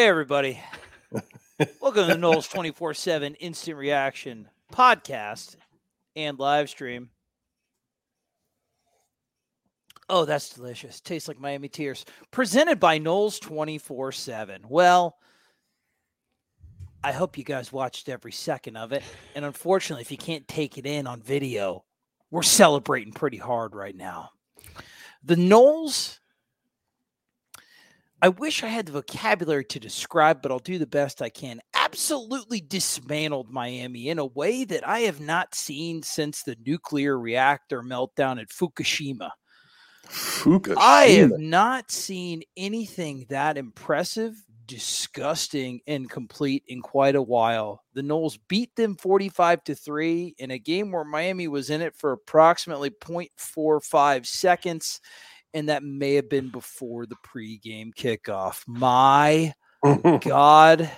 Hey, everybody. Welcome to the Noles 24 7 Instant Reaction podcast and live stream. Oh, that's delicious. Tastes like Miami Tears. Presented by Noles 24 7. Well, I hope you guys watched every second of it. And unfortunately, if you can't take it in on video, we're celebrating pretty hard right now. The Noles I wish I had the vocabulary to describe, but I'll do the best I can. Absolutely dismantled Miami in a way that I have not seen since the nuclear reactor meltdown at Fukushima. Fukushima. I have not seen anything that impressive, disgusting, and complete in quite a while. The Noles beat them 45 to 3 in a game where Miami was in it for approximately 0.45 seconds and that may have been before the pregame kickoff. My God.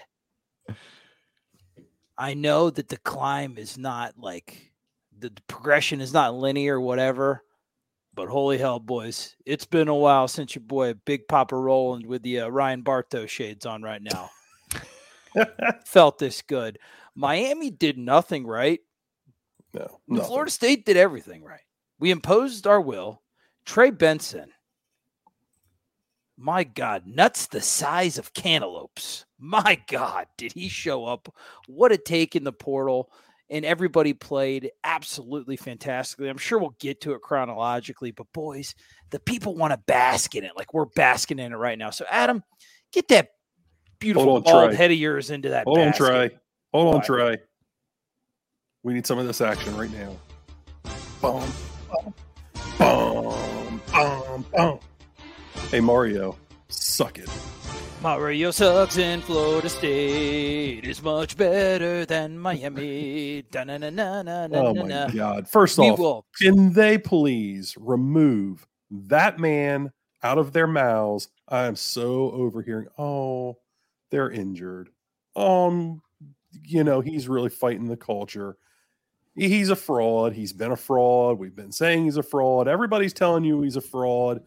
I know that the climb is not like the, progression is not linear, whatever. But holy hell, boys, it's been a while since your boy Big Papa Roland with the uh, Ryan Bartow shades on right now. Felt this good. Miami did nothing right. No, nothing. Florida State did everything right. We imposed our will. Trey Benson, my God, nuts the size of cantaloupes. My God, did he show up? What a take in the portal. And everybody played absolutely fantastically. I'm sure we'll get to it chronologically, but boys, the people want to bask in it like we're basking in it right now. So, Adam, get that beautiful on, bald Trey. head of yours into that. Hold on. Trey. Hold on, Trey. We need some of this action right now. Boom, boom, boom, boom, boom. Hey, Mario, suck it. Mario sucks in Florida State is much better than Miami. Da-na-na-na-na-na-na. Oh my God! First We off, will can they please remove that man out of their mouths? I am so overhearing. Oh, they're injured. Um, you know he's really fighting the culture. He- He's a fraud. He's been a fraud. We've been saying he's a fraud. Everybody's telling you he's a fraud.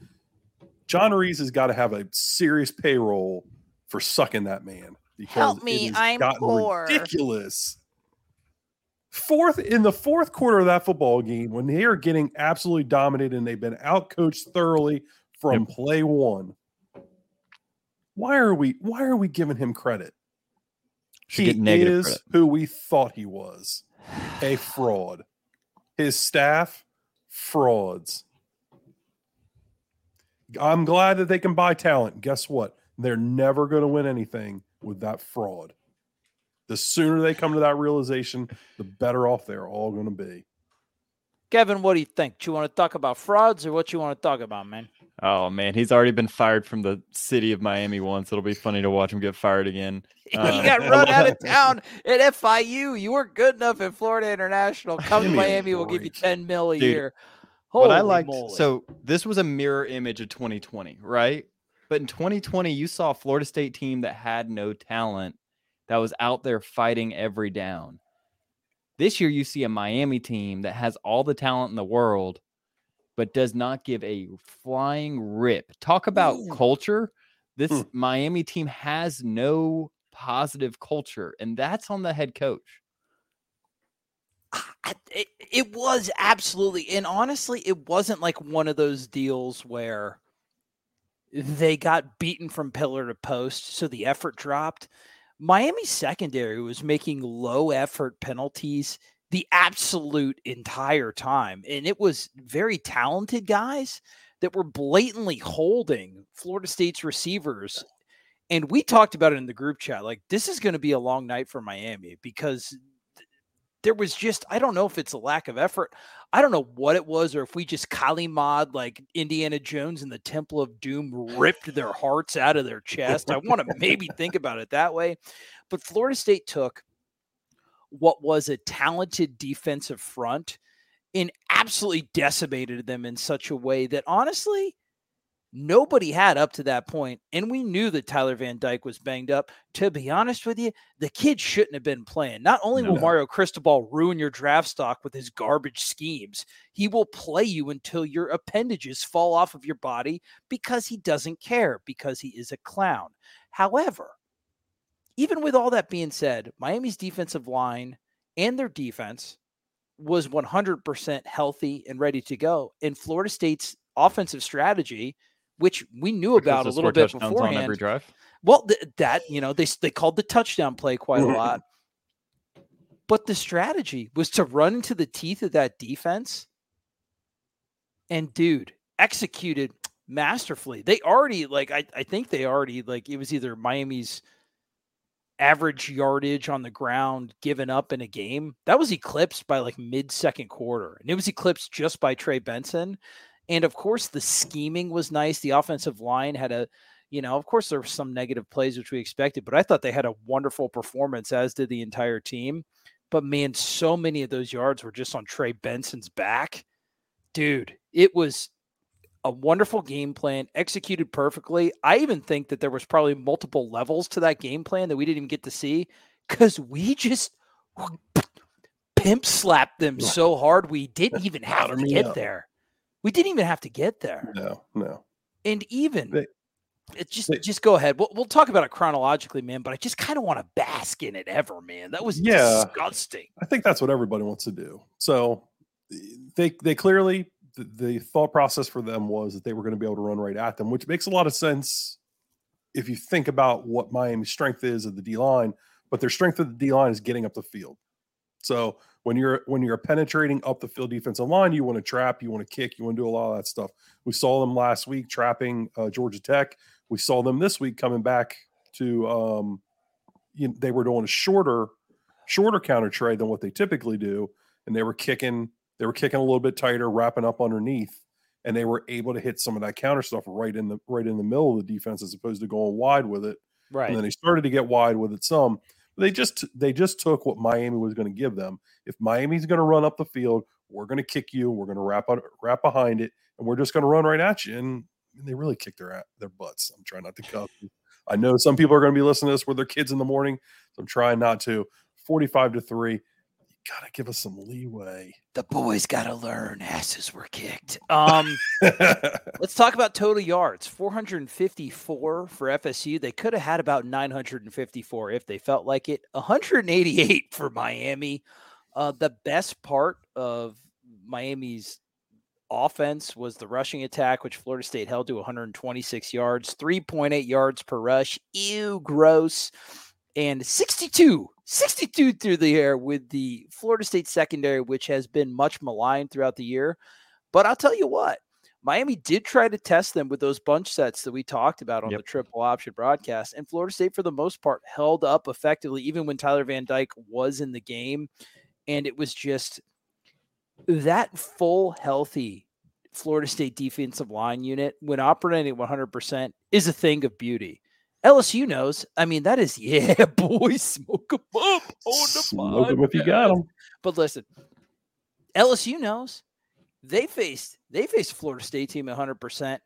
John Reese has got to have a serious payroll for sucking that man. Because Help me, I'm poor. Ridiculous. Fourth in the fourth quarter of that football game, when they are getting absolutely dominated and they've been outcoached thoroughly from play one. Why are we why are we giving him credit? Should he get negative is credit. who we thought he was. A fraud. His staff, frauds. I'm glad that they can buy talent. Guess what? They're never going to win anything with that fraud. The sooner they come to that realization, the better off they're all going to be. Kevin, what do you think? Do you want to talk about frauds or what you want to talk about, man? Oh man, he's already been fired from the city of Miami once. It'll be funny to watch him get fired again. he Um, got run out of town at FIU. You weren't good enough at Florida International. Come to Give me a Miami, we'll give you 10 mil a Dude, year. what I Holy liked, moly. so this was a mirror image of 2020, right? But in 2020, you saw a Florida State team that had no talent, that was out there fighting every down. This year, you see a Miami team that has all the talent in the world, but does not give a flying rip. Talk about Ooh. culture. This Hmm. Miami team has no positive culture, and that's on the head coach. It, it was absolutely and honestly it wasn't like one of those deals where they got beaten from pillar to post so the effort dropped miami secondary was making low effort penalties the absolute entire time and it was very talented guys that were blatantly holding florida state's receivers and we talked about it in the group chat like this is going to be a long night for miami because there was just I don't know if it's a lack of effort. I don't know what it was, or if we just Kali Mod like Indiana Jones and the Temple of Doom ripped their hearts out of their chest. I want to maybe think about it that way. But Florida State took what was a talented defensive front and absolutely decimated them in such a way that honestly nobody had up to that point and we knew that Tyler Van Dyke was banged up to be honest with you the kid shouldn't have been playing not only will No. Mario Cristobal ruin your draft stock with his garbage schemes he will play you until your appendages fall off of your body because he doesn't care because he is a clown however even with all that being said, Miami's defensive line and their defense was 100% healthy and ready to go. And Florida State's offensive strategy, which we knew about a little bit beforehand, on every drive. Well, th- that you know they they called the touchdown play quite a lot, but the strategy was to run into the teeth of that defense. And dude, executed masterfully. They already like I, I think they already like it was either Miami's average yardage on the ground given up in a game that was eclipsed by like mid second quarter and it was eclipsed just by Trey Benson and of course the scheming was nice the offensive line had a you know of course there were some negative plays which we expected but I thought they had a wonderful performance as did the entire team but man so many of those yards were just on Trey Benson's back dude it was a wonderful game plan, executed perfectly. I even think that there was probably multiple levels to that game plan that we didn't even get to see because we just pimp slapped them so hard we didn't even have to get there. We didn't even have to get there. No, no. And even they, it just they, just go ahead. We'll, we'll talk about it chronologically, man. But I just kind of want to bask in it ever, man. That was yeah, disgusting. I think that's what everybody wants to do. So they they clearly the, the thought process for them was that they were going to be able to run right at them, which makes a lot of sense if you think about what Miami's strength is of the D line. But their strength of the D line is getting up the field. So when you're when you're penetrating up the field defensive line, you want to trap, you want to kick, you want to do a lot of that stuff. We saw them last week trapping uh, Georgia Tech. We saw them this week coming back to um, you know, they were doing a shorter shorter counter trade than what they typically do, and they were kicking they were kicking a little bit tighter, wrapping up underneath, and they were able to hit some of that counter stuff right in the right in the middle of the defense as opposed to going wide with it. Right. And then they started to get wide with it some. They just they just took what Miami was going to give them. If Miami's going to run up the field, we're going to kick you. We're going to wrap up, wrap behind it, and we're just going to run right at you. And, and they really kicked their their butts. I'm trying not to cuss. I know some people are going to be listening to this with their kids in the morning, so I'm trying not to. 45 to three gotta give us some leeway. The boys gotta learn. Asses were kicked. Um, let's talk about total yards. 454 for FSU. They could have had about 954 if they felt like it. 188 for Miami. Uh, the best part of Miami's offense was the rushing attack, which Florida State held to 126 yards, 3.8 yards per rush. Ew, gross and 62, 62 through the air with the Florida State secondary, which has been much maligned throughout the year. But I'll tell you what, Miami did try to test them with those bunch sets that we talked about on yep. the triple option broadcast. And Florida State, for the most part, held up effectively, even when Tyler Van Dyke was in the game. And it was just that full, healthy Florida State defensive line unit, when operating at 100%, is a thing of beauty. LSU knows. I mean, that is yeah, boy, smoke them up on the smoke them if you got them. But listen, LSU knows they faced they faced Florida State team 100 percent,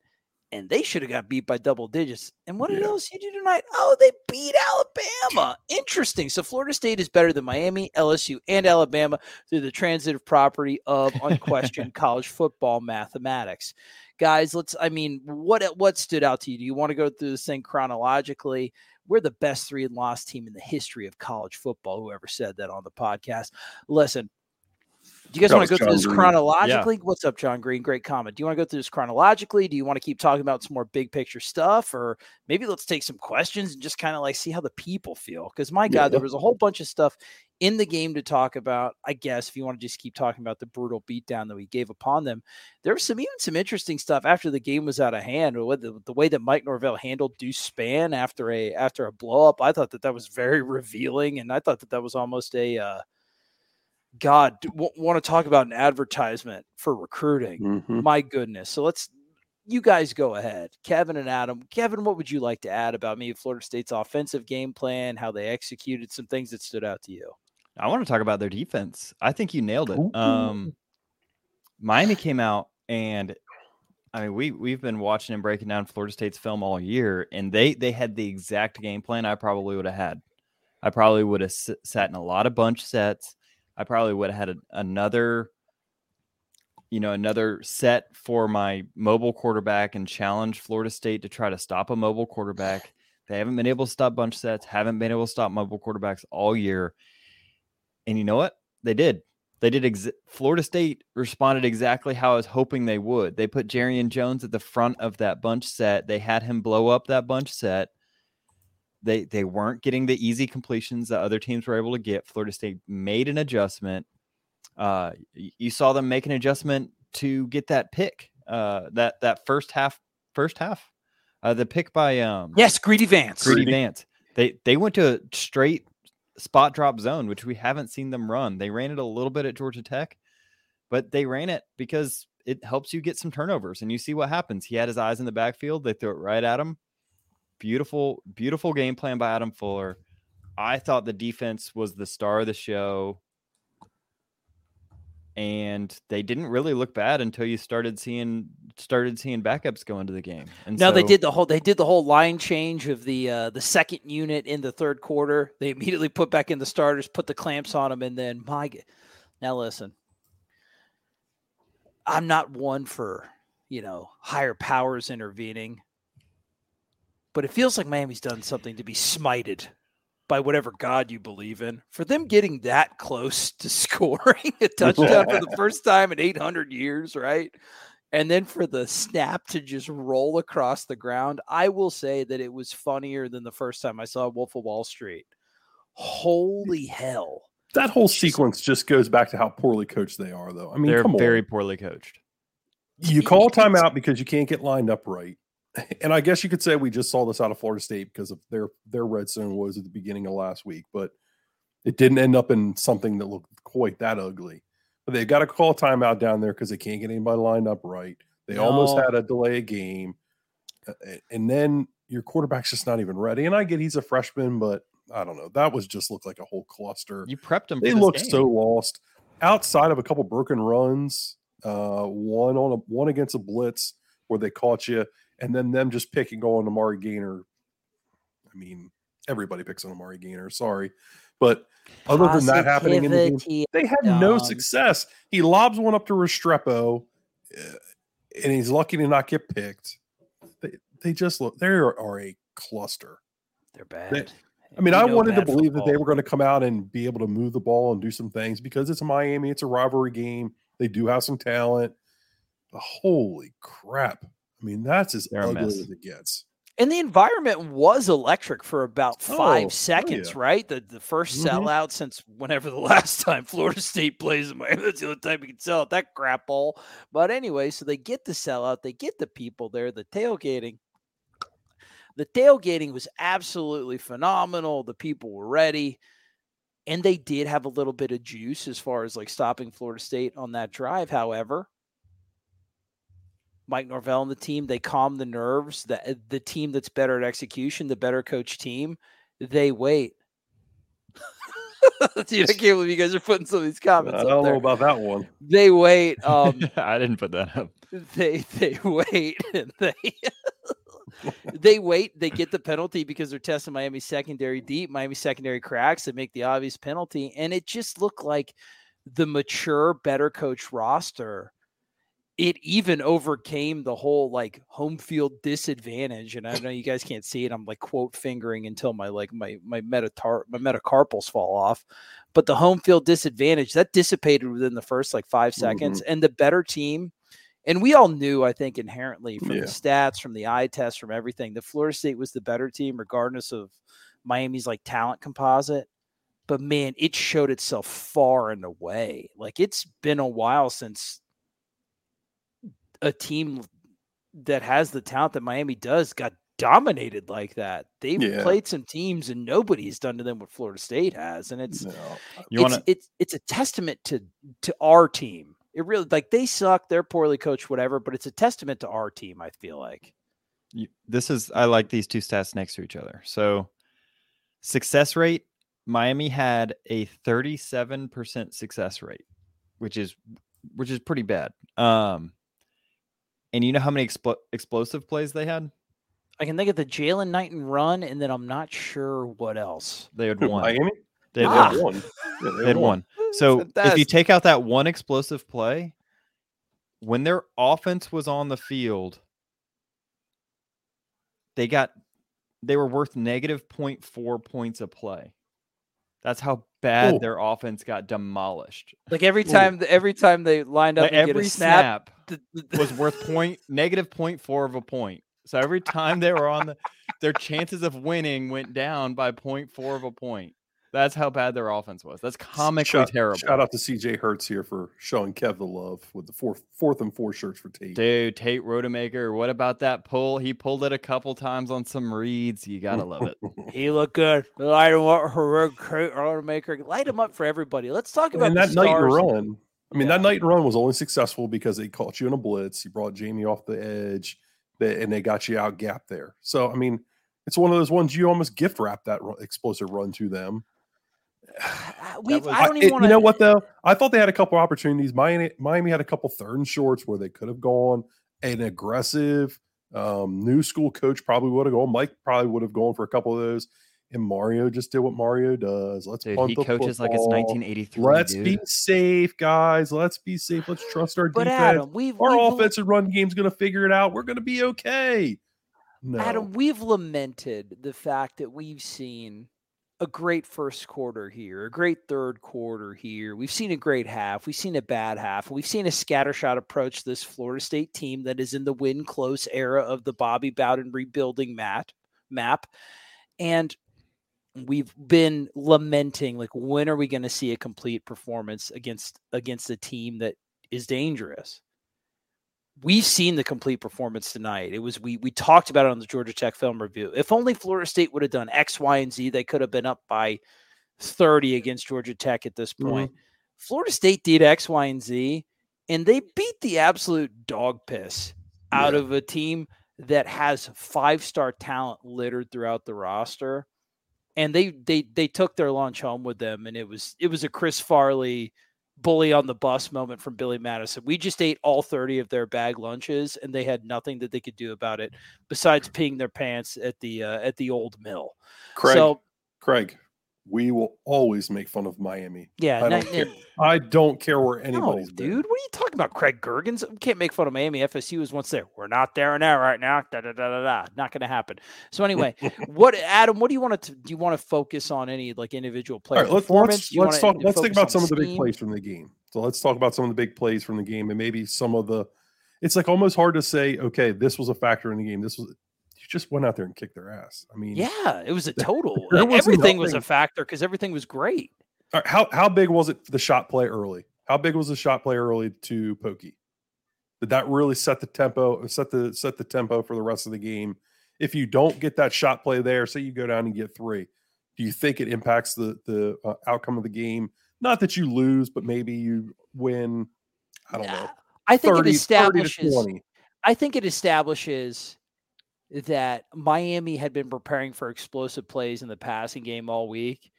and they should have got beat by double digits. And what did yeah. LSU do tonight? Oh, they beat Alabama. Interesting. So Florida State is better than Miami, LSU, and Alabama through the transitive property of unquestioned college football mathematics guys let's i mean what what stood out to you do you want to go through this thing chronologically we're the best three and loss team in the history of college football whoever said that on the podcast listen do you guys want to go through this Green. chronologically? Yeah. What's up, John Green? Great comment. Do you want to go through this chronologically? Do you want to keep talking about some more big picture stuff? Or maybe let's take some questions and just kind of like see how the people feel? Because my God, yeah. there was a whole bunch of stuff in the game to talk about. I guess if you want to just keep talking about the brutal beatdown that we gave upon them, there was some even some interesting stuff after the game was out of hand. The, the way that Mike Norvell handled Deuce Spann after a after a blow up, I thought that that was very revealing, and I thought that that was almost a uh, God, w- want to talk about an advertisement for recruiting. Mm-hmm. My goodness. So let's, you guys go ahead. Kevin and Adam. Kevin, what would you like to add about me Florida State's offensive game plan, how they executed some things that stood out to you? I want to talk about their defense. I think you nailed it. Um, Miami came out and I mean, we we've been watching and breaking down Florida State's film all year, and they they had the exact game plan I probably would have had. I probably would have s- sat in a lot of bunch sets. I probably would have had a, another, you know, another set for my mobile quarterback and challenge Florida State to try to stop a mobile quarterback. They haven't been able to stop bunch sets, haven't been able to stop mobile quarterbacks all year. And you know what? They did. They did. Ex- Florida State responded exactly how I was hoping they would. They put Jarrian Jones at the front of that bunch set. They had him blow up that bunch set. They they weren't getting the easy completions that other teams were able to get. Florida State made an adjustment. Uh, you saw them make an adjustment to get that pick. Uh, that that first half, first half, uh, the pick by um yes, Greedy Vance. Greedy, Greedy Vance. They they went to a straight spot drop zone, which we haven't seen them run. They ran it a little bit at Georgia Tech, but they ran it because it helps you get some turnovers. And you see what happens. He had his eyes in the backfield. They threw it right at him. Beautiful, beautiful game plan by Adam Fuller. I thought the defense was the star of the show. And they didn't really look bad until you started seeing started seeing backups go into the game. And no, so, they did the whole they did the whole line change of the uh, the second unit in the third quarter. They immediately put back in the starters, put the clamps on them, and then my now listen, I'm not one for you know higher powers intervening, but it feels like Miami's done something to be smited by whatever God you believe in. For them getting that close to scoring a touchdown for the first time in 800 years, right? and then for the snap to just roll across the ground, I will say that it was funnier than the first time I saw Wolf of Wall Street. Holy hell. That whole sequence just goes back to how poorly coached they are, though. I mean, they're very on. poorly coached. You call timeout because you can't get lined up right. And I guess you could say we just saw this out of Florida State because of their their red zone was at the beginning of last week, but it didn't end up in something that looked quite that ugly. But they've got to call a timeout down there because they can't get anybody lined up right. They no. almost had a delay a game. And then your quarterback's just not even ready. And I get he's a freshman, but I don't know. That was just looked like a whole cluster. You prepped them. They looked so lost. Outside of a couple broken runs, uh, one on a one against a blitz where they caught you, and then them just picking on Amari Gainer. I mean, everybody picks on Amari Gainer. Sorry, but other than that happening in the game, they had no success. He lobs one up to Restrepo, eh, and he's lucky to not get picked. They, they just look, they are a cluster. They're bad. They, I mean, I wanted to believe football. that they were going to come out and be able to move the ball and do some things because it's Miami. It's a rivalry game. They do have some talent. But holy crap. I mean, that's as They're ugly as it gets. And the environment was electric for about five oh, seconds, yeah. right? The the 1st mm-hmm. sellout since whenever the last time Florida State plays in Miami. That's the only time you can sell out that crap ball. But anyway, so they get the sellout, they get the people there, the tailgating. The tailgating was absolutely phenomenal. The people were ready. And they did have a little bit of juice as far as like stopping Florida State on that drive. However, Mike Norvell and the team, they calm the nerves. The, the team that's better at execution, the better coach team, they wait. Dude, I can't believe you guys are putting some of these comments. I don't know about that one. They wait. Um, I didn't put that up. They they wait and they they wait. They get the penalty because they're testing Miami secondary deep. Miami secondary cracks. They make the obvious penalty, and it just looked like the mature, better coach roster it even overcame the whole like home field disadvantage. And I know you guys can't see it. I'm like quote fingering until my like my my metatar my metacarpals fall off. But the home field disadvantage that dissipated within the first like five seconds. Mm-hmm. And the better team, and we all knew, I think, inherently from yeah. the stats, from the eye test, from everything, that Florida State was the better team, regardless of Miami's like talent composite. But man, it showed itself far and away. Like it's been a while since a team that has the talent that Miami does got dominated like that. They've yeah. played some teams and nobody's done to them what Florida State has, and it's no. you it's, wanna... it's it's a testament to to our team. It really like they suck, they're poorly coached, whatever, but it's a testament to our team. I feel like you, this is I like these two stats next to each other. So success rate, Miami had a 37% success rate, which is which is pretty bad. Um and you know how many expl- explosive plays they had? I can think of the Jaylan Knighton run, and then I'm not sure what else. They had one. Miami? They had ah. one. Yeah, they, had one. So if you take out that one explosive play, when their offense was on the field, they got they were worth negative 0.4 points a play. That's how bad Ooh. their offense got demolished. Like every Ooh. time, every time they lined up Like and get every a snap, snap th- th- was worth point negative four of a point. So every time they were on the their chances of winning went down by four of a point. That's how bad their offense was. That's comically shout, terrible. Shout out to CJ Hertz here for showing Kev the love with the fourth, fourth and four shirts for Tate. Dude, Tate Rodemaker, what about that pull? He pulled it a couple times on some reads. You gotta love it. he looked good. Light him up, Rodemaker. Light him up for everybody. Let's talk about and the that Knighton run. I mean, Yeah. that Knighton run was only successful because they caught you in a blitz. You brought Jamie off the edge, and they got you out gap there. So, I mean, it's one of those ones you almost gift wrap that explosive run to them. Was- I don't even want to. you know what though? I thought they had a couple opportunities. Miami, Miami had a couple third and shorts where they could have gone an aggressive um, new school coach probably would have gone. Mike probably would have gone for a couple of those. And Mario just did what Mario does. Let's Dude, punt he the coaches like it's 1983. Let's dude. be safe, guys. Let's be safe. Let's trust our But defense. Adam, we've, our we've offensive run game's going to figure it out. We're going to be okay. No. Adam, we've lamented the fact that we've seen a great first quarter here, a great third quarter here. We've seen a great half. We've seen a bad half. We've seen a scattershot approach this Florida State team that is in the win close era of the Bobby Bowden rebuilding mat map. And we've been lamenting like when are we going to see a complete performance against against a team that is dangerous we've seen the complete performance tonight. It was we we talked about it on the Georgia Tech film review. If only Florida State would have done X, Y, and Z, they could have been up by 30 against Georgia Tech at this mm-hmm. point. Florida State did X, Y, and Z, and they beat the absolute dog piss out Yeah. of a team that has five star talent littered throughout the roster. And they they they took their lunch home with them, and it was it was a Chris Farley bully on the bus moment from Billy Madison. We just ate all 30 of their bag lunches and they had nothing that they could do about it besides peeing their pants at the uh, at the old mill. Craig, So, Craig, we will always make fun of Miami. yeah, I don't care. no- I don't care where no, anybody's been. dude, what are you talking about? Craig Gergens? We can't make fun of Miami. FSU was once there. We're not there now, right now. Da, da, da, da, da. Not going to happen. So anyway, what Adam? What do you want to? Do you want to focus on any like individual All player right, let's performance? let's, let's talk. Let's think about some of the big plays from the game. So let's talk about some of the big plays from the game, and maybe some of the. It's like almost hard to say. Okay, this was a factor in the game. This was. Just went out there and kicked their ass. I mean, Yeah, it was a total. Was everything was a factor because everything was great. Right, how how big was it for the shot play early? How big was the shot play early to Pokey? Did that really set the tempo, set the set the tempo for the rest of the game? If you don't get that shot play there, say you go down and get three, do you think it impacts the the uh, outcome of the game? Not that you lose, but maybe you win. I don't know. I think 30, it establishes. I think it establishes that Miami had been preparing for explosive plays in the passing game all week.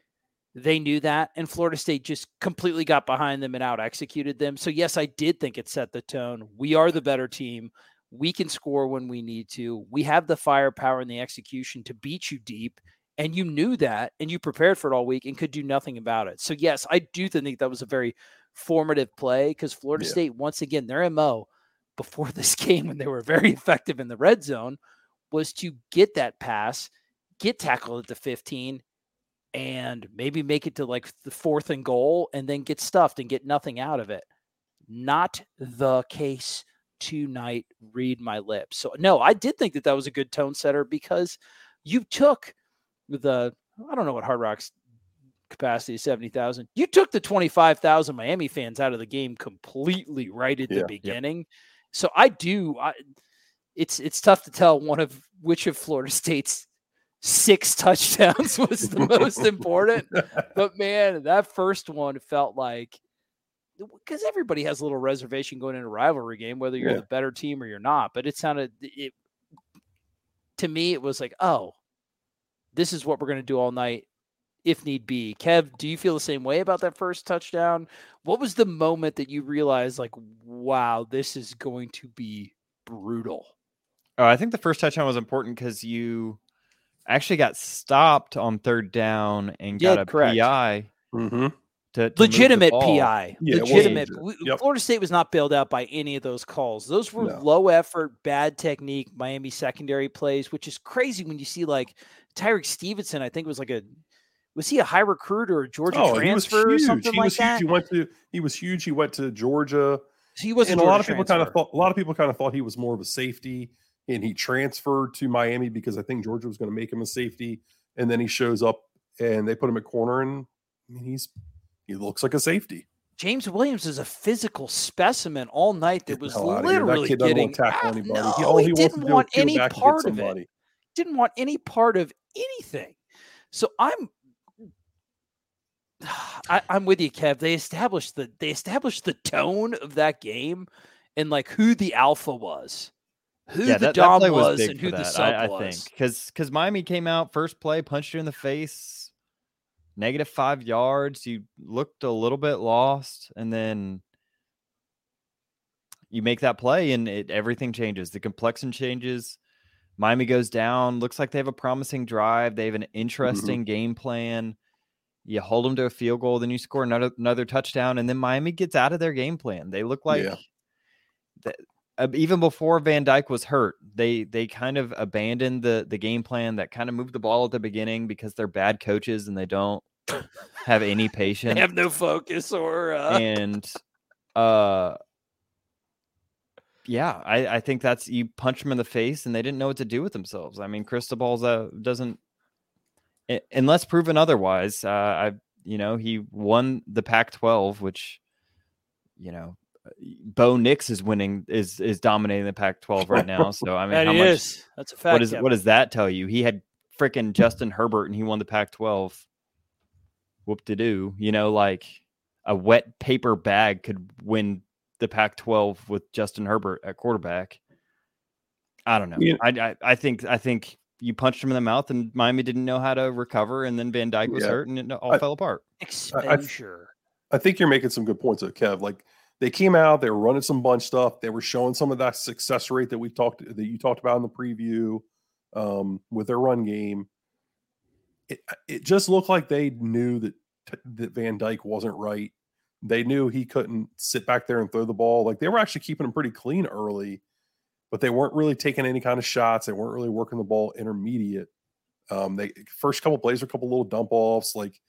They knew that, and Florida State just completely got behind them and out executed them. So, yes, I did think it set the tone. We are the better team. We can score when we need to. We have the firepower and the execution to beat you deep. And you knew that, and you prepared for it all week and could do nothing about it. So, yes, I do think that was a very formative play because Florida Yeah. State, once again, their MO before this game, when they were very effective in the red zone, was to get that pass, get tackled at the 15, and maybe make it to like the fourth and goal and then get stuffed and get nothing out of it. Not the case tonight. Read my lips. So, no, I did think that that was a good tone setter because you took the, I don't know what Hard Rock's capacity is 70,000. You took the 25,000 Miami fans out of the game completely right at Yeah, the beginning. So I do I it's it's tough to tell one of which of Florida State's six touchdowns was the most important. But man, that first one felt like because everybody has a little reservation going into a rivalry game, whether you're Yeah. the better team or you're not. But it sounded it to me, it was like, oh, this is what we're going to do all night if need be. Kev, do you feel the same way about that first touchdown? What was the moment that you realized, like, wow, this is going to be brutal? Oh, I think the first touchdown was important because you actually got stopped on third down and got Yeah, a correct. PI. hmm to, to legitimate. PI, Yeah, legitimate. Yep. Florida State was not bailed out by any of those calls. Those were No. low effort, bad technique, Miami secondary plays, which is crazy when you see like Tyrique Stevenson. I think was like a was he a high recruit or a Georgia Oh, transfer or something He like was that? huge. He went to he was huge. He went to Georgia. He was and a a lot of Georgia people kind of thought a lot of people kind of thought he was more of a safety and he transferred to Miami because I think Georgia was going to make him a safety and then he shows up and they put him at corner and I mean, he's he looks like a safety. James Williams is a physical specimen all night that was hell outta here. That literally kid getting tackle ah, anybody. No, he, all he, wants didn't want any back and get part of it. Didn't want any part of anything. So I'm I, I'm with you, Kev. They established the they established the tone of that game and like who the alpha was, who yeah, the that, that Dom play was, was and who the that. sub I, I was. think because because Miami came out first play, punched you in the face, negative five yards. You looked a little bit lost, and then you make that play, and it everything changes. The complexion changes. Miami goes down. Looks like they have a promising drive. They have an mm-hmm. interesting game plan. You hold them to a field goal, then you score another another touchdown, and then Miami gets out of their game plan. They look like Yeah. Uh, even before Van Dyke was hurt, they they kind of abandoned the the game plan that kind of moved the ball at the beginning because they're bad coaches and they don't have any patience. They have no focus or uh, and uh yeah, I, I think that's you punch them in the face and they didn't know what to do with themselves. I mean, Cristobal's uh, doesn't unless proven otherwise. Uh, I you know he won the Pac-12, which you know Bo Nix is winning is is dominating the Pac-12 right now. So I mean, that how he much is. That's a fact. what is Kev. what does that tell you? He had freaking Justin Herbert and he won the Pac-12. Whoop de doo. You know, like a wet paper bag could win the Pac-12 with Justin Herbert at quarterback. I don't know. Yeah. I, I I think I think you punched him in the mouth and Miami didn't know how to recover, and then Van Dyke was Yeah. hurt and it all I- fell apart. exposure? I think you're making some good points, though, Kev. Like they came out, they were running some bunch stuff, they were showing some of that success rate that we talked that you talked about in the preview um, with their run game. It it just looked like they knew that that Van Dyke wasn't right. They knew he couldn't sit back there and throw the ball. Like they were actually keeping him pretty clean early, but they weren't really taking any kind of shots. They weren't really working the ball intermediate. Um, they first couple plays were a couple little dump offs, like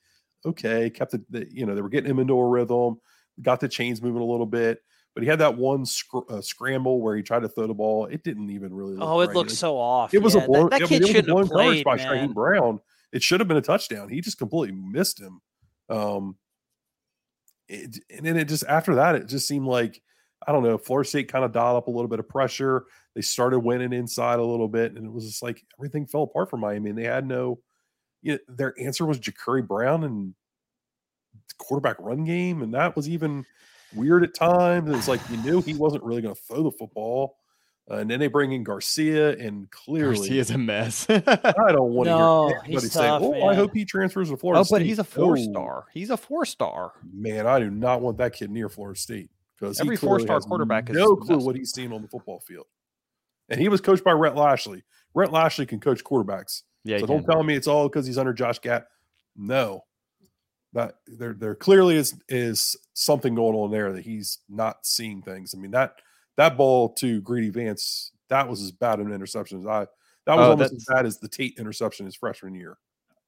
okay, kept the, the you know they were getting him into a rhythm, got the chains moving a little bit, but he had that one uh, scramble where he tried to throw the ball. It didn't even really. Look Oh, it right. looks so off. It was yeah, a blown. That, that kid it was shouldn't blown have played, by man. Brown. It should have been a touchdown. He just completely missed him. Um, it, and then it just after that, it just seemed like I don't know. Florida State kind of dialed up a little bit of pressure. They started winning inside a little bit, and it was just like everything fell apart for Miami. And they had no, you know, their answer was Jacurri Brown and quarterback run game, and that was even weird at times. It's like you knew he wasn't really going to throw the football. Uh, and then they bring in Garcia, and clearly He is a mess. I don't want to No, hear anybody he's say, tough, "Oh, I hope he transfers to Florida." oh, but he's a four-star. He's a four star. Man, I do not want that kid near Florida State because Every four-star quarterback has no clue what he's seen on the football field. And he was coached by Rhett Lashlee. Rhett Lashlee can coach quarterbacks. Yeah, so don't can. tell me it's all because he's under Josh Gatt. No, that there there clearly is is something going on there that he's not seeing things. I mean that that ball to Greedy Vance that was as bad an interception as I. That was Oh, almost as bad as the Tate interception his freshman year.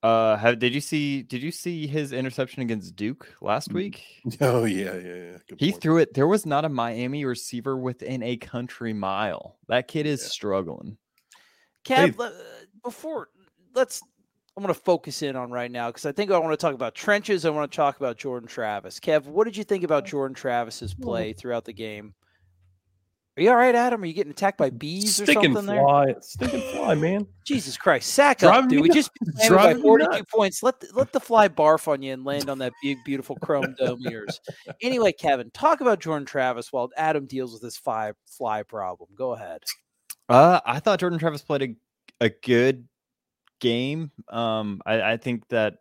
Uh, have, did you see? Did you see his interception against Duke last Mm, week? Oh yeah, yeah, yeah. Good He point. threw it. There was not a Miami receiver within a country mile. That kid is Yeah. struggling. Kev, Hey. le- before let's, I'm going to focus in on right now because I think I want to talk about trenches. I want to talk about Jordan Travis. Kev, what did you think about Jordan Travis's play throughout the game? Are you all right, Adam? Are you getting attacked by bees or Stinking something there? fly, stinking fly, man. Jesus Christ, sack Driving up, dude. We just beat It's Miami by 42 nuts. points. Let the, let the fly barf on you and land on that big, beautiful chrome dome of yours. Anyway, Kevin, talk about Jordan Travis while Adam deals with this fly fly problem. Go ahead. Uh, I thought Jordan Travis played a, a good game. Um, I, I think that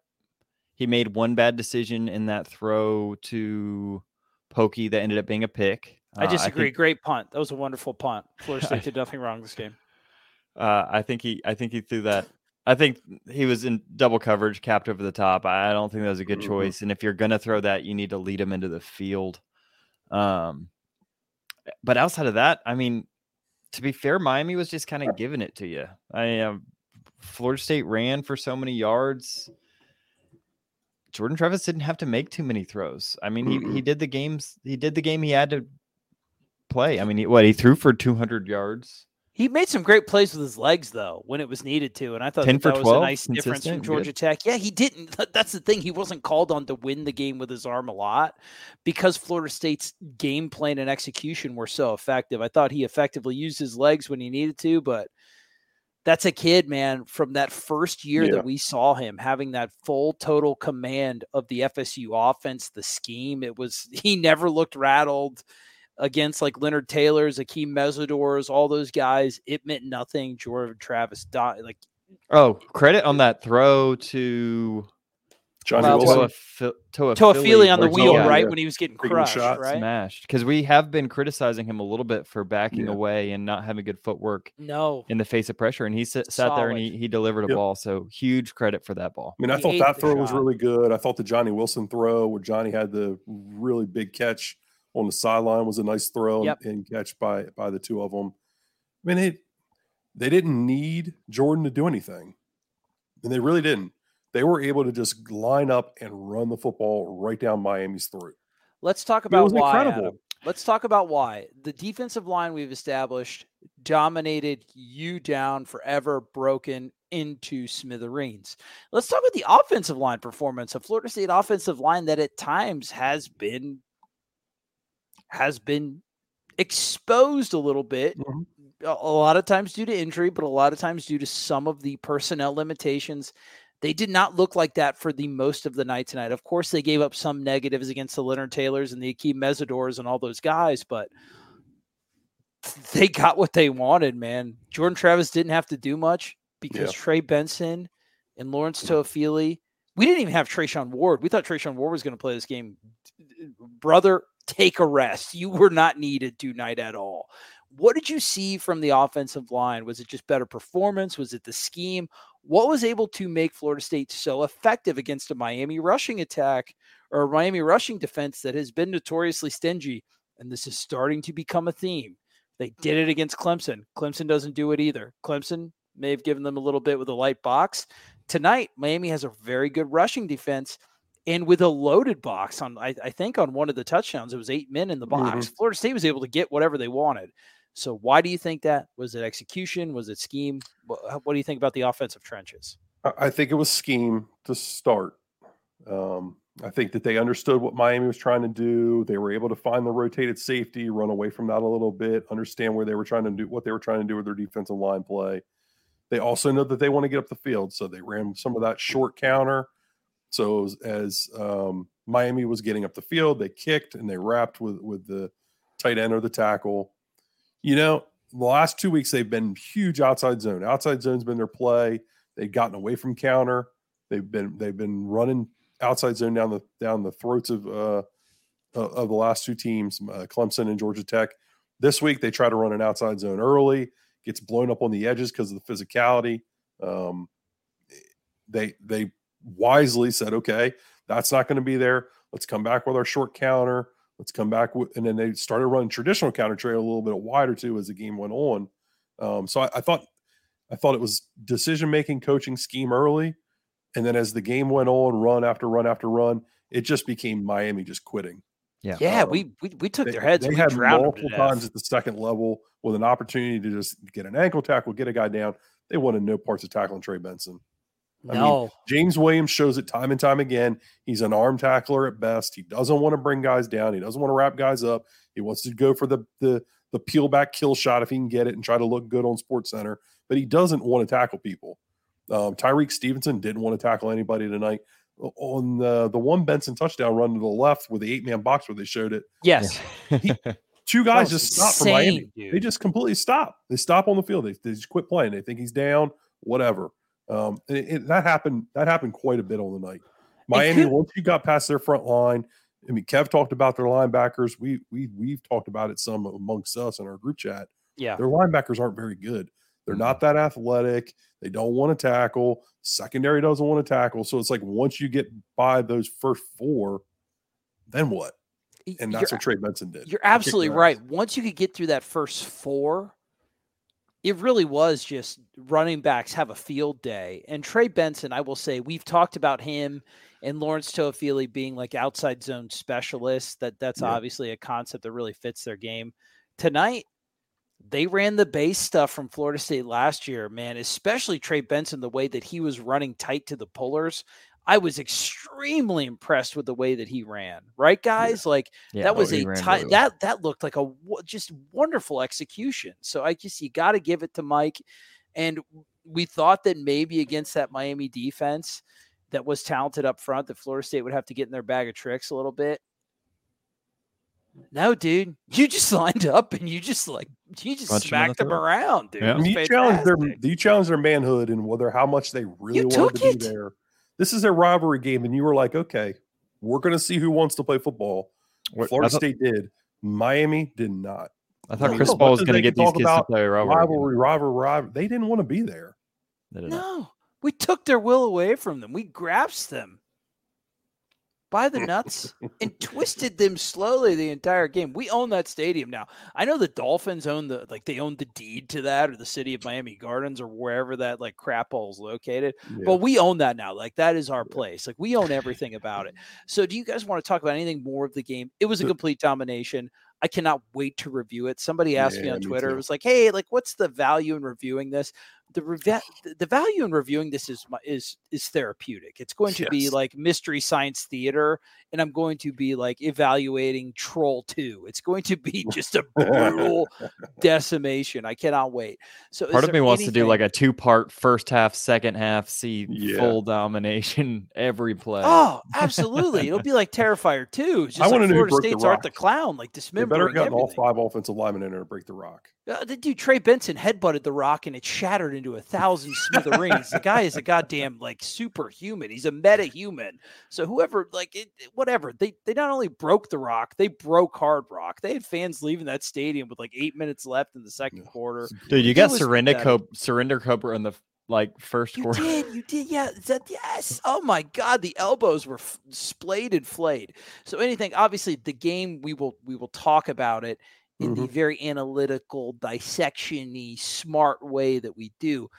he made one bad decision in that throw to Pokey that ended up being a pick. I Uh, disagree. think, Great punt. That was a wonderful punt. Florida State did nothing wrong this game. uh, I think he I think he threw that I think he was in double coverage, capped over the top. I don't think that was a good Mhm. choice. And if you're gonna throw that, you need to lead him into the field. Um, but outside of that, I mean, to be fair, Miami was just kind of giving it to you. I um, Florida State ran for so many yards. Jordan Travis didn't have to make too many throws. I mean, he he did the games. He did the game he had to play. I mean, he, what he threw for 200 yards. He made some great plays with his legs, though, when it was needed to, and I thought 10 that, for that was a 12, nice difference from consistent, good. Georgia Tech. Yeah, he didn't. That's the thing; he wasn't called on to win the game with his arm a lot because Florida State's game plan and execution were so effective. I thought he effectively used his legs when he needed to, but that's a kid, man, from that first year Yeah. that we saw him having that full total command of the FSU offense, the scheme. It was he never looked rattled against like Leonard Taylor's, Akeem Mesidor's, all those guys. It meant nothing. Jordan Travis died. Like Oh, credit on that throw to Johnny Well, Wilson. Toa, Phil- Toa, Toa Philly Feely on the wheel, yeah, right yeah. when he was getting Taking crushed, shots. right? Smashed because we have been criticizing him a little bit for backing Yeah. away and not having good footwork No, in the face of pressure, and he sit, sat there and he, he delivered a Yep. ball. So huge credit for that ball. I mean, I He thought that the throw was really good. I thought the Johnny Wilson throw, where Johnny had the really big catch on the sideline, was a nice throw Yep. and catch by by the two of them. I mean, it they didn't need Jordan to do anything, and they really didn't. They were able to just line up and run the football right down Miami's throat. let's talk It about was why. incredible. Let's talk about why the defensive line we've established dominated you down forever, broken into smithereens. Let's talk about the offensive line performance of Florida State offensive line that at times has been has been exposed a little bit Mhm. a a lot of times due to injury, but a lot of times due to some of the personnel limitations. They did not look like that for the most of the night tonight. Of course, they gave up some negatives against the Leonard Taylors and the Akeem Mesidors and all those guys, but they got what they wanted, man. Jordan Travis didn't have to do much because Yeah. Trey Benson and Lawrence Toafili. We didn't even have Treshaun Ward. We thought Treshaun Ward was going to play this game. Brother, take a rest. You were not needed tonight at all. What did you see from the offensive line? Was it just better performance? Was it the scheme? What was able to make Florida State so effective against a Miami rushing attack or a Miami rushing defense that has been notoriously stingy? And this is starting to become a theme. They did it against Clemson. Clemson doesn't do it either. Clemson may have given them a little bit with a light box. Tonight, Miami has a very good rushing defense. And with a loaded box on, I, I think on one of the touchdowns, it was eight men in the box. Mm-hmm. Florida State was able to get whatever they wanted. So why do you think that? Was it execution? Was it scheme? What, what do you think about the offensive trenches? I- think it was scheme to start. Um, I think that they understood what Miami was trying to do. They were able to find the rotated safety, run away from that a little bit, understand where they were trying to do what they were trying to do with their defensive line play. They also know that they want to get up the field, so they ran some of that short counter. So as um, Miami was getting up the field, they kicked and they wrapped with with the tight end or the tackle. You know, the last two weeks they've been huge outside zone. Outside zone's been their play. They've gotten away from counter. They've been they've been running outside zone down the down the throats of uh of the last two teams, uh, Clemson and Georgia Tech. This week they try to run an outside zone early, gets blown up on the edges because of the physicality. Um, they they wisely said, okay, that's not going to be there. Let's come back with our short counter. Let's come back with, and then they started running traditional counter trade a little bit wider too as the game went on. Um, so I, I thought, I thought it was decision making, coaching scheme early, and then as the game went on, run after run after run, it just became Miami just quitting. Yeah. Yeah, Um, we, we we took They, their heads. they we had drowned them to multiple death. times at the second level with an opportunity to just get an ankle tackle, get a guy down. They wanted no parts of tackling Trey Benson. I mean, No, James Williams shows it time and time again. He's an arm tackler at best. He doesn't want to bring guys down. He doesn't want to wrap guys up. He wants to go for the the the peel back kill shot if he can get it and try to look good on Sports Center. But he doesn't want to tackle people. Um, Tyrique Stevenson didn't want to tackle anybody tonight. On the the one Benson touchdown run to the left with the eight man box where they showed it, yes, two guys was just stop from Miami. dude. They just completely stop. They stop on the field. They, they just quit playing. They think he's down, whatever. Um, it, it- that happened. That happened quite a bit on the night. Miami, once you got past their front line, I mean, Kev talked about their linebackers. We we we've talked about it some amongst us in our group chat. yeah. Their linebackers aren't very good. They're not that athletic. They don't want to tackle. Secondary doesn't want to tackle. So it's like once you get by those first four, then what? And that's You're- what Trey Benson did. You're absolutely right. Once you could get through that first four, it really was just running backs have a field day. And Trey Benson, I will say, we've talked about him and Lawrence Toafili being like outside zone specialists. That that's Yeah. obviously a concept that really fits their game. Tonight, they ran the base stuff from Florida State last year, man, especially Trey Benson, the way that he was running tight to the pullers. I was extremely impressed with the way that he ran. Right, guys? Like Yeah, that oh, was he a ran ti- well. that that looked like a just wonderful execution. So I just you got to give it to Mike. And we thought that maybe against that Miami defense that was talented up front, that Florida State would have to get in their bag of tricks a little bit. No, dude, you just lined up and you just like you just Punched him in the smacked them around, dude. Yeah. You challenge their you challenge their manhood and whether how much they really You wanted took to it. be there. This is a rivalry game, and you were like, okay, we're gonna see who wants to play football. What- Florida thought, State did. Miami did not. I thought No, Cristobal was going to get can these kids to play a rivalry. Rivalry, rivalry, rivalry. They didn't want to be there. They did not. No, we took their will away from them. We grasped them by the nuts and twisted them slowly the entire game. We own that stadium now. I know the Dolphins own the like they own the deed to that or the city of Miami Gardens or wherever that like crap hole is located. Yeah. But we own that now. Like that is our place. Like we own everything about it. So do you guys want to talk about anything more of the game? It was a complete domination. I cannot wait to review it. Somebody asked me Yeah, on me Twitter. It was like, "Hey, like what's the value in reviewing this?" The reve- the- value in reviewing this is is is therapeutic. It's going to be like mystery science theater and I'm going to be like evaluating Troll 2. It's going to be just a brutal decimation. I cannot wait. So Part of me wants to do like a two part first half, second half, see Yeah. full domination every play. Oh, absolutely. It'll be like Terrifier 2. It's I just wanna know who Florida broke the State's Art the Clown, like they dismembering better have gotten all five offensive linemen in there to break the rock. Uh, the dude Trey Benson headbutted the rock and it shattered into a thousand smithereens. the guy is a goddamn like superhuman. He's a meta human. So whoever like it, it- whatever they they not only broke the rock, they broke hard rock. They had fans leaving that stadium with like eight minutes left in the second quarter. Dude, you It got surrender pathetic. Cop- surrender Cobra in the like first You quarter. did, you did, yeah. is That yes. Oh my God, the elbows were f- splayed and flayed. So anything, obviously, the game we will we will talk about it in the mm-hmm. very analytical, dissection-y, smart way that we do.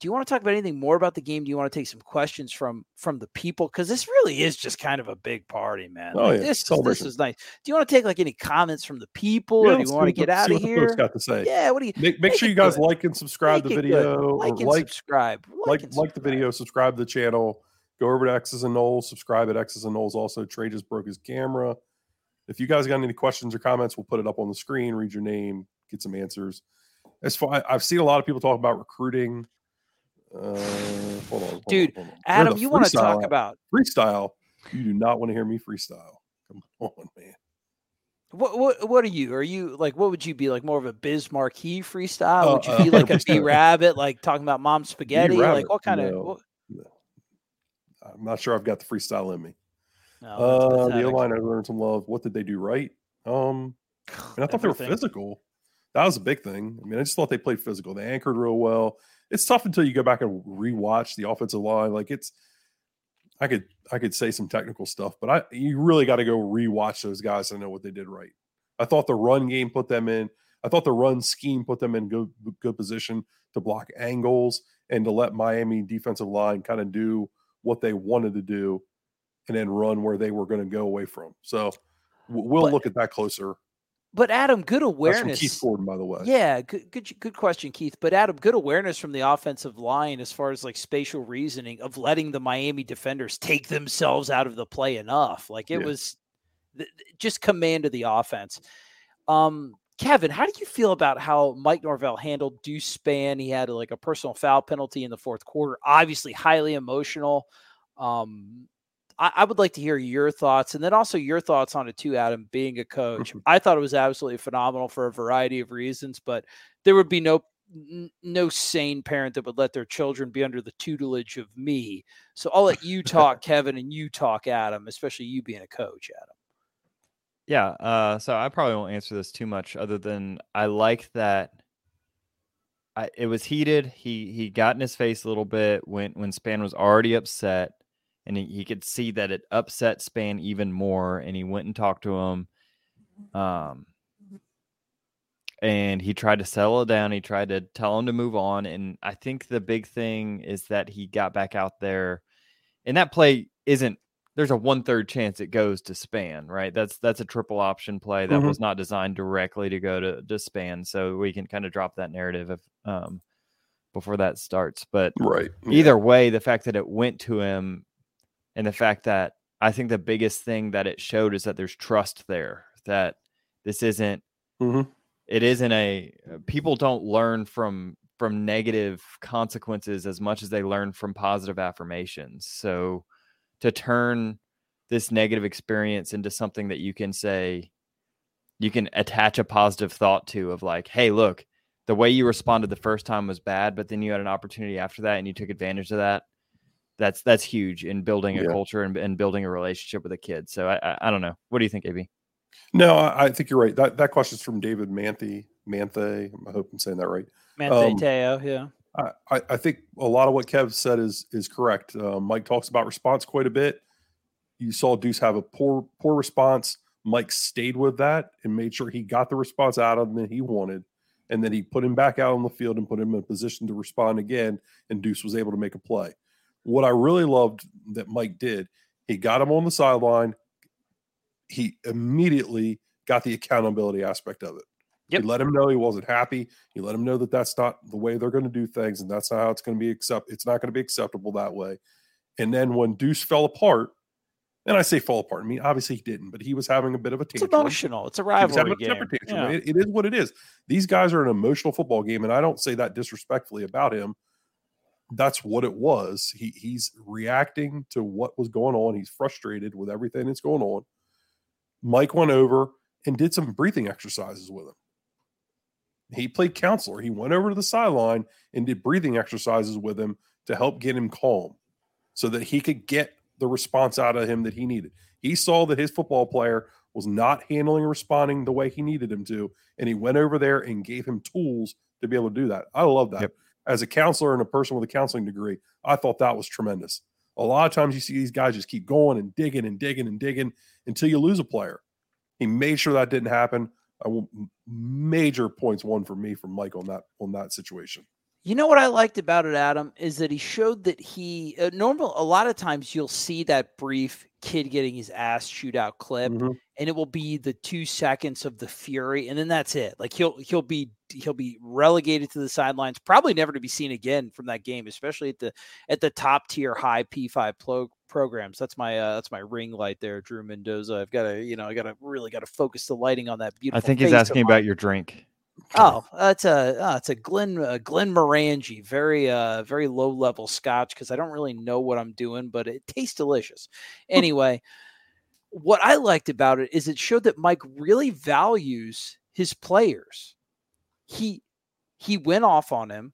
Do you want to talk about anything more about the game? Do you want to take some questions from from the people? Because this really is just kind of a big party, man. Oh, Like, yeah, this is- this is nice. Do you want to take like any comments from the people, Yeah, or do you want to get out of the here? got to say. Yeah. What do you Make, make Make sure you guys good. like and subscribe the Make good. video. like and like subscribe? like and like the video, subscribe to the channel. Go over to X's and Noles, subscribe at X's and Noles. Also, Trey just broke his camera. If you guys got any questions or comments, we'll put it up on the screen. Read your name, get some answers. As far I've seen a lot of people talk about recruiting. Uh, hold on, hold Dude, on. Adam, you want to talk about freestyle? You do not want to hear me freestyle. Come on, man. what? What? What are you? Are you like? What would you be like? More of a Biz Markie freestyle? Uh, would you uh, be like a B Rabbit, like talking about mom spaghetti? Like what kind no. of? What, I'm not sure I've got the freestyle in me. No, uh, Oh, the. O line, I learned some love. What did they do right? Um, I mean, I thought they were physical. That was a big thing. I mean, I just thought they played physical. They anchored real well. It's tough until you go back and rewatch the offensive line. Like it's, I could I could say some technical stuff, but I you really got to go rewatch those guys to know what they did right. I thought the run game put them in. I thought the run scheme put them in good good position to block angles and to let Miami defensive line kind of do what they wanted to do, and then run where they were going to go away from. So we'll But- look at that closer. But Adam, good awareness. Keith Gordon, by the way. Yeah, good, good, good question, Keith. But Adam, good awareness from the offensive line as far as like spatial reasoning of letting the Miami defenders take themselves out of the play enough. Like it Yeah. was th- just command of the offense. Um, Kevin, how did you feel about how Mike Norvell handled Deuce Spann? He had like a personal foul penalty in the fourth quarter. Obviously, highly emotional. Um, I, I would like to hear your thoughts, and then also your thoughts on it too, Adam. Being a coach, Mhm. I thought it was absolutely phenomenal for a variety of reasons, but there would be no no sane parent that would let their children be under the tutelage of me. So I'll let you talk, Kevin, and you talk, Adam, especially you being a coach, Adam. Yeah. Uh, so I probably won't answer this too much other than I like that I, it was heated. He he got in his face a little bit when when Spann was already upset, and he, he could see that it upset Spann even more. And he went and talked to him, um, and he tried to settle it down. He tried to tell him to move on. And I think the big thing is that he got back out there, and that play isn't. There's a one third chance it goes to Spann, right? That's that's a triple option play that Mhm. was not designed directly to go to, to Spann, so we can kind of drop that narrative um before that starts. But Right. either way, the fact that it went to him and the fact that I think the biggest thing that it showed is that there's trust there, that this isn't Mhm. it isn't a uh, people don't learn from from negative consequences as much as they learn from positive affirmations. So to turn this negative experience into something that you can say you can attach a positive thought to of like, hey, look, the way you responded the first time was bad, but then you had an opportunity after that and you took advantage of that. That's that's huge in building a Yeah. culture and, and building a relationship with a kid. So I, I I don't know. What do you think, AB? No, I, I think you're right. That that question's from David Manthe. Manthe. I hope I'm saying that right. Mante Um, Teo, yeah. I, I I think a lot of what Kev said is is correct. Uh, Mike talks about response quite a bit. You saw Deuce have a poor poor response. Mike stayed with that and made sure he got the response out of him that he wanted, and then he put him back out on the field and put him in a position to respond again. And Deuce was able to make a play. What I really loved that Mike did, he got him on the sideline. He immediately got the accountability aspect of it. Yep. He let him know he wasn't happy. He let him know that that's not the way they're going to do things, and that's not how it's going to be accept. It's not going to be acceptable that way. And then when Deuce fell apart, and I say fall apart, I mean obviously he didn't, but he was having a bit of a It's emotional. It's a rivalry a game. Yeah. It- it is what it is. These guys are an emotional football game, and I don't say that disrespectfully about him. That's what it was. He he's reacting to what was going on. He's frustrated with everything that's going on. Mike went over and did some breathing exercises with him. He played counselor. He went over to the sideline and did breathing exercises with him to help get him calm so that he could get the response out of him that he needed. He saw that his football player was not handling and responding the way he needed him to, and he went over there and gave him tools to be able to do that. I love that. Yep. As a counselor and a person with a counseling degree, I thought that was tremendous. A lot of times you see these guys just keep going and digging and digging and digging until you lose a player. He made sure that didn't happen. I will major points one for me from Mike on that on that situation. You know what I liked about it, Adam, is that he showed that he uh, normal. A lot of times you'll see that brief kid getting his ass chewed out clip, Mhm. and it will be the two seconds of the fury, and then that's it. Like he'll he'll be he'll be relegated to the sidelines, probably never to be seen again from that game, especially at the at the top tier high P five pro- programs. That's my uh, that's my ring light there, Drew Mendoza. I've got to you know I got to really got to focus the lighting on that beautiful. I think he's asking about your drink. Oh, that's a uh, it's a Glen uh, Glenmorangie, very uh very low level Scotch because I don't really know what I'm doing, but it tastes delicious. Anyway, what I liked about it is it showed that Mike really values his players. He he went off on him,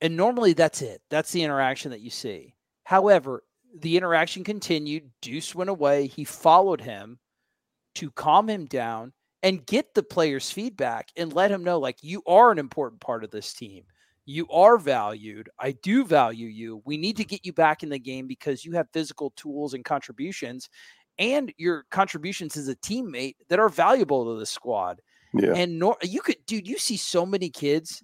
and normally that's it. That's the interaction that you see. However, the interaction continued. Deuce went away. He followed him to calm him down and get the player's feedback and let him know like you are an important part of this team. You are valued. I do value you. We need to get you back in the game because you have physical tools and contributions and your contributions as a teammate that are valuable to the squad. Yeah. And nor you could dude, you see so many kids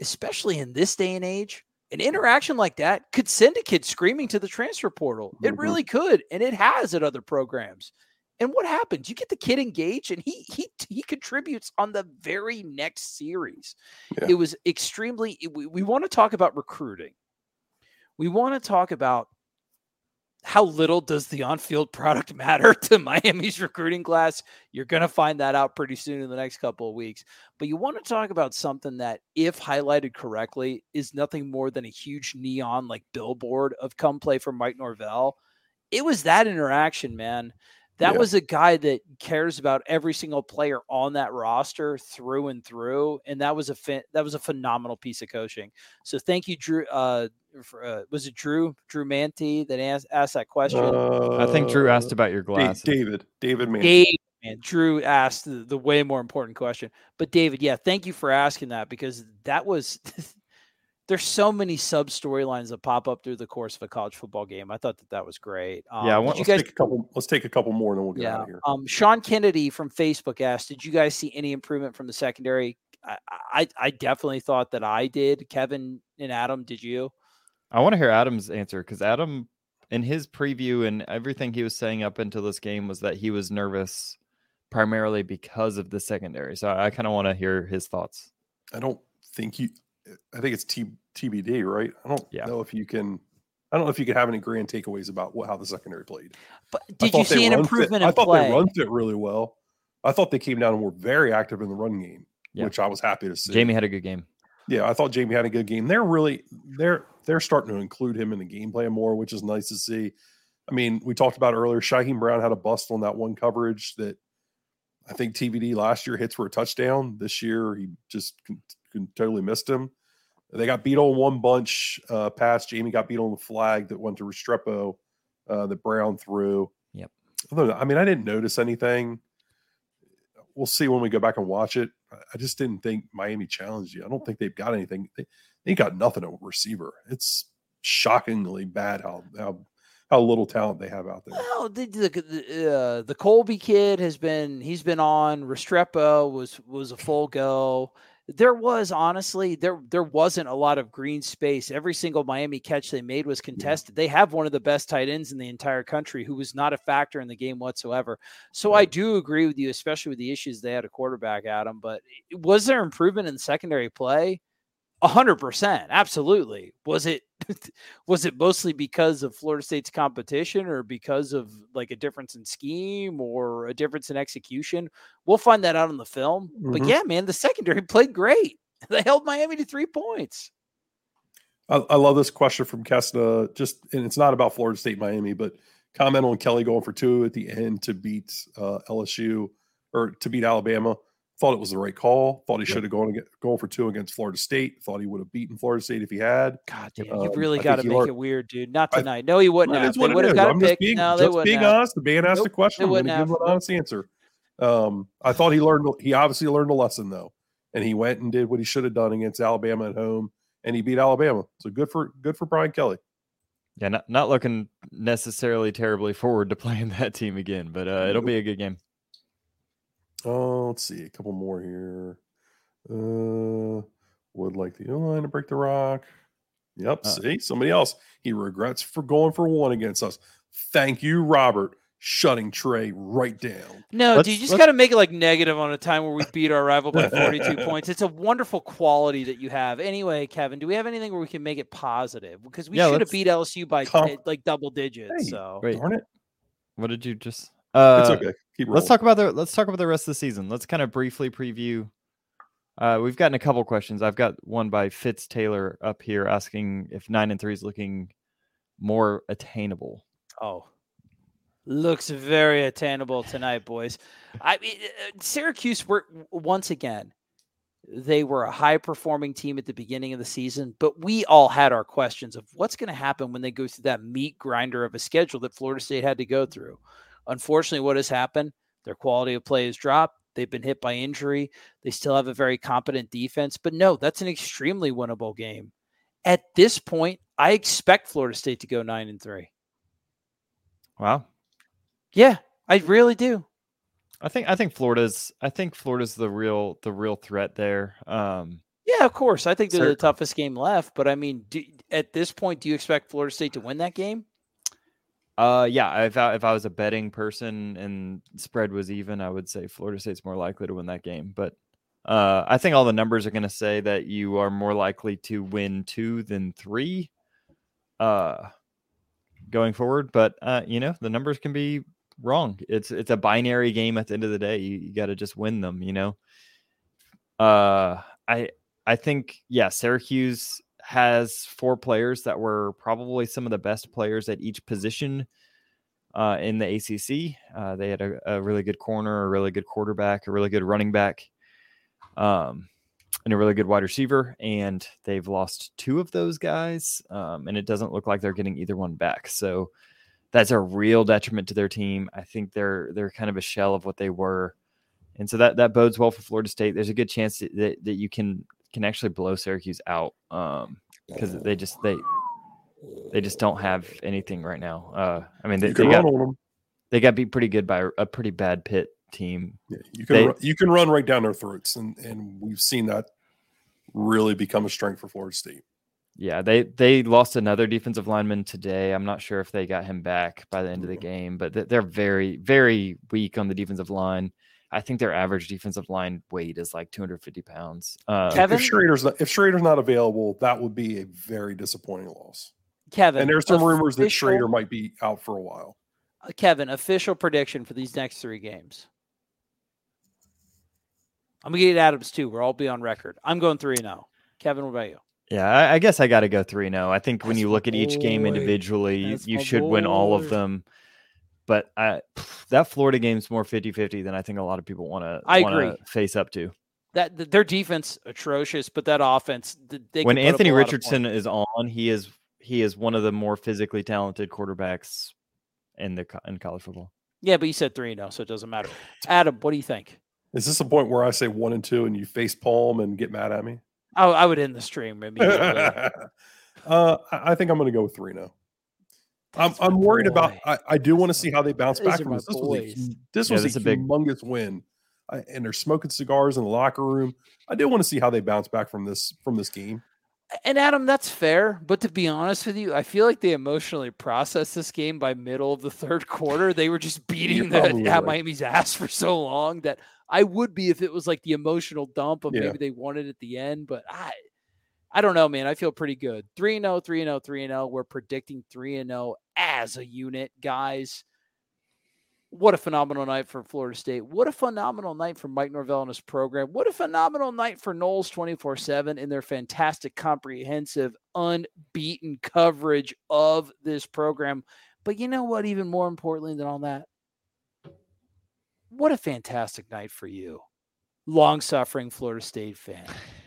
especially in this day and age, an interaction like that could send a kid screaming to the transfer portal. It Mhm. really could, and it has at other programs. And what happens? You get the kid engaged, and he he he contributes on the very next series. Yeah. It was extremely. We, we want to talk about recruiting. We want to talk about how little does the on-field product matter to Miami's recruiting class. You're going to find that out pretty soon in the next couple of weeks. But you want to talk about something that, if highlighted correctly, is nothing more than a huge neon like billboard of come play for Mike Norvell. It was that interaction, man. That Yeah. was a guy that cares about every single player on that roster through and through, and that was a fin- that was a phenomenal piece of coaching. So thank you, Drew. Uh, for, uh, was it Drew Drew Manti that asked, asked that question? I think Drew asked Uh, about your Da- glasses. David. David man. Dave And Drew asked the, the way more important question. But David, yeah, thank you for asking that because that was there's so many sub storylines that pop up through the course of a college football game. I thought that that was great. Um, Yeah, I did want- you let's guys take a couple. Let's take a couple more, and then we'll get out of here. Um, Sean Kennedy from Facebook asked, "Did you guys see any improvement from the secondary?" I, I, I definitely thought that I did. Kevin and Adam, did you? I want to hear Adam's answer because Adam, in his preview and everything he was saying up until this game, was that he was nervous primarily because of the secondary. So I kind of want to hear his thoughts. I don't think you. I think it's T, TBD, right? I don't Yeah. know if you can. I don't know if you can have any grand takeaways about what, how the secondary played. But did you see an improvement fit, I thought play? they run fit really well. I thought they came down and were very active in the run game, Yeah. which I was happy to see. Jammie had a good game. Yeah, I thought Jammie had a good game. They're really they're they're starting to include him in the game plan more, which is nice to see. I mean, we talked about earlier. Shyheim Brown had a bust on that one coverage that I think TBD last year hits for a touchdown. This year he just totally missed him. They got beat on one bunch uh, pass. Jammie got beat on the flag that went to Restrepo uh, that Brown threw. Yep. Than- I mean, I didn't notice anything. We'll see when we go back and watch it. I- just didn't think Miami challenged you. I don't think they've got anything. They, they got nothing at receiver. It's shockingly bad how how how little talent they have out there. Well, the the, the, uh, the Colby kid has been he's been on. Restrepo was was a full go. There was honestly there there wasn't a lot of green space. Every single Miami catch they made was contested. They have one of the best tight ends in the entire country who was not a factor in the game whatsoever. So I do agree with you, especially with the issues they had a quarterback, Adam. But eh, was there improvement in secondary play? A hundred percent, absolutely. Was it was it mostly because of Florida State's competition or because of like a difference in scheme or a difference in execution? We'll find that out on the film. But Mhm. yeah, man, the secondary played great. They held Miami to three points. I, I love this question from Kessna. Just and it's not about Florida State, Miami, but comment on Kelly going for two at the end to beat uh, LSU or to beat Alabama. Thought it was the right call. Thought he should have gone ag- going for two against Florida State. Thought he would have beaten Florida State if he had. God damn, Um, you really got to make learned- it weird, dude. Not I- tonight. no, he wouldn't That have. They what it would have got I'm a just pick. being, No, they just wouldn't being have. honest. The man asked Nope, a question. I'm going to give an honest answer. Um, I thought he learned. He obviously learned a lesson though, and he went and did what he should have done against Alabama at home, and he beat Alabama. So good for good for Brian Kelly. Yeah, not, not looking necessarily terribly forward to playing that team again, but uh, it'll be a good game. Oh, let's see a couple more here. Uh, would like the line to break the rock. Yep. Uh, see somebody else. He regrets for going for one against us. Thank you, Robert. Shutting Trey right down. No, Let's- dude, you just got to make it like negative on a time where we beat our rival by 42 points. It's a wonderful quality that you have. Anyway, Kevin, do we have anything where we can make it positive? Because we Yeah, should have beat LSU by Com- like double digits. Hey, so Wait, Darn it. what did you just? Uh, It's okay. Keep rolling. Let's talk about the let's talk about the rest of the season. Let's kind of briefly preview. Uh, we've gotten a couple questions. I've got one by Fitz Taylor up here asking if nine and three is looking more attainable. Oh, looks very attainable tonight, boys. I mean, uh, Syracuse were once again. They were a high performing team at the beginning of the season, but we all had our questions of what's going to happen when they go through that meat grinder of a schedule that Florida State had to go through. Unfortunately, what has happened? Their quality of play has dropped. They've been hit by injury. They still have a very competent defense, but no, that's an extremely winnable game. At this point, I expect Florida State to go nine and three. Wow, Yeah, I really do. I think I think Florida's I think Florida's the real the real threat there. Um, Yeah, of course. I think they're Sir- the toughest game left. But I mean, do, at this point, do you expect Florida State to win that game? Uh, yeah, if I, if I was a betting person and spread was even, I would say Florida State's more likely to win that game. But uh, I think all the numbers are going to say that you are more likely to win two than three. Uh, going forward, but uh, you know the numbers can be wrong. It's it's a binary game at the end of the day. You, you got to just win them. You know. Uh, I I think yeah, Syracuse has four players that were probably some of the best players at each position uh, in the ACC. Uh, they had a, a really good corner, a really good quarterback, a really good running back, um, and a really good wide receiver. And they've lost two of those guys, um, and it doesn't look like they're getting either one back. So that's a real detriment to their team. I think they're they're kind of a shell of what they were, and so that that bodes well for Florida State. There's a good chance that that, that you can can actually blow Syracuse out because um, they just they they just don't have anything right now. Uh, I mean, they, they got they got beat pretty good by a pretty bad Pitt team. Yeah, you can they, run, you can run right down their throats, and and we've seen that really become a strength for Florida State. Yeah, they they lost another defensive lineman today. I'm not sure if they got him back by the end of the game, but they're very very weak on the defensive line. I think their average defensive line weight is like 250 pounds. Uh, Kevin, if Shrader's not, if Shrader's not available, that would be a very disappointing loss. Kevin, and there's some official, rumors that Shrader might be out for a while. Uh, Kevin, official prediction for these next three games. I'm gonna get Adams too. We're all be on record. I'm going three and zero. Kevin, what about you? Yeah, I, I guess I got to go 3 and 0. I think That's when you look at each game individually, you, you should boy. win all of them. But I, that Florida game's more 50 50 than I think a lot of people want to I agree. face up to. That their defense atrocious, but that offense. when Anthony Richardson is on, he is he is one of the more physically talented quarterbacks in the in college football. Yeah, but you said three now, so it doesn't matter. Adam, what do you think? Is this a point where I say one and two and you face palm and get mad at me? I, I would end the stream immediately. uh, I think I'm going to go with three now. I'm, I'm worried boy. about. I, I do want to see how they bounce back from this. This was a, this yeah, was a, a humongous big... win, I, and they're smoking cigars in the locker room. I do want to see how they bounce back from this from this game. And Adam, that's fair. But to be honest with you, I feel like they emotionally processed this game by middle of the third quarter. They were just beating the right. Miami's ass for so long that I would be if it was like the emotional dump of yeah. maybe they wanted it at the end. But I, I don't know, man. I feel pretty good. 3 0, 3 0, 3 0. We're predicting 3 0 as a unit, guys. What a phenomenal night for Florida State. What a phenomenal night for Mike Norvell and his program. What a phenomenal night for Noles 24 7 in their fantastic, comprehensive, unbeaten coverage of this program. But you know what? Even more importantly than all that, what a fantastic night for you, long suffering Florida State fan.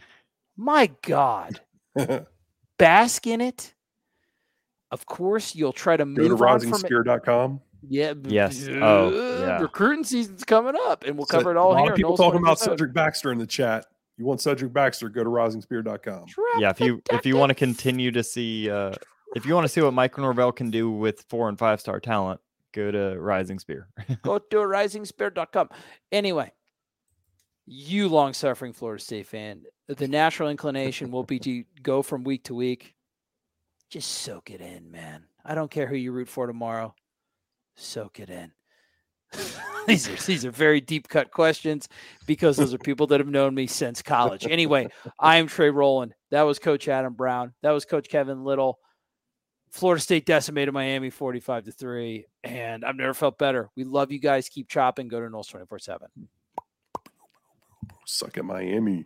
My God. Bask in it. Of course, you'll try to move Go to risingspear.com. Yeah. Yes. Oh, yeah. Recruiting season's coming up, and we'll so cover it all a lot here. Of people talking about Cedric Baxter in the chat. You want Cedric Baxter? Go to risingspear.com. Yeah. If you if you want to continue to see, uh, if you want to see what Mike Norvell can do with four and five star talent, go to Rising Spear. go to risingspear.com. Anyway, you long suffering Florida State fan, the natural inclination will be to go from week to week. Just soak it in, man. I don't care who you root for tomorrow. Soak it in. these are these are very deep cut questions because those are people that have known me since college. Anyway, I am Trey Rowland. That was Coach Adam Brown. That was Coach Kevin Little. Florida State decimated Miami 45 to 3. And I've never felt better. We love you guys. Keep chopping. Go to Noles 24 7. Suck at Miami.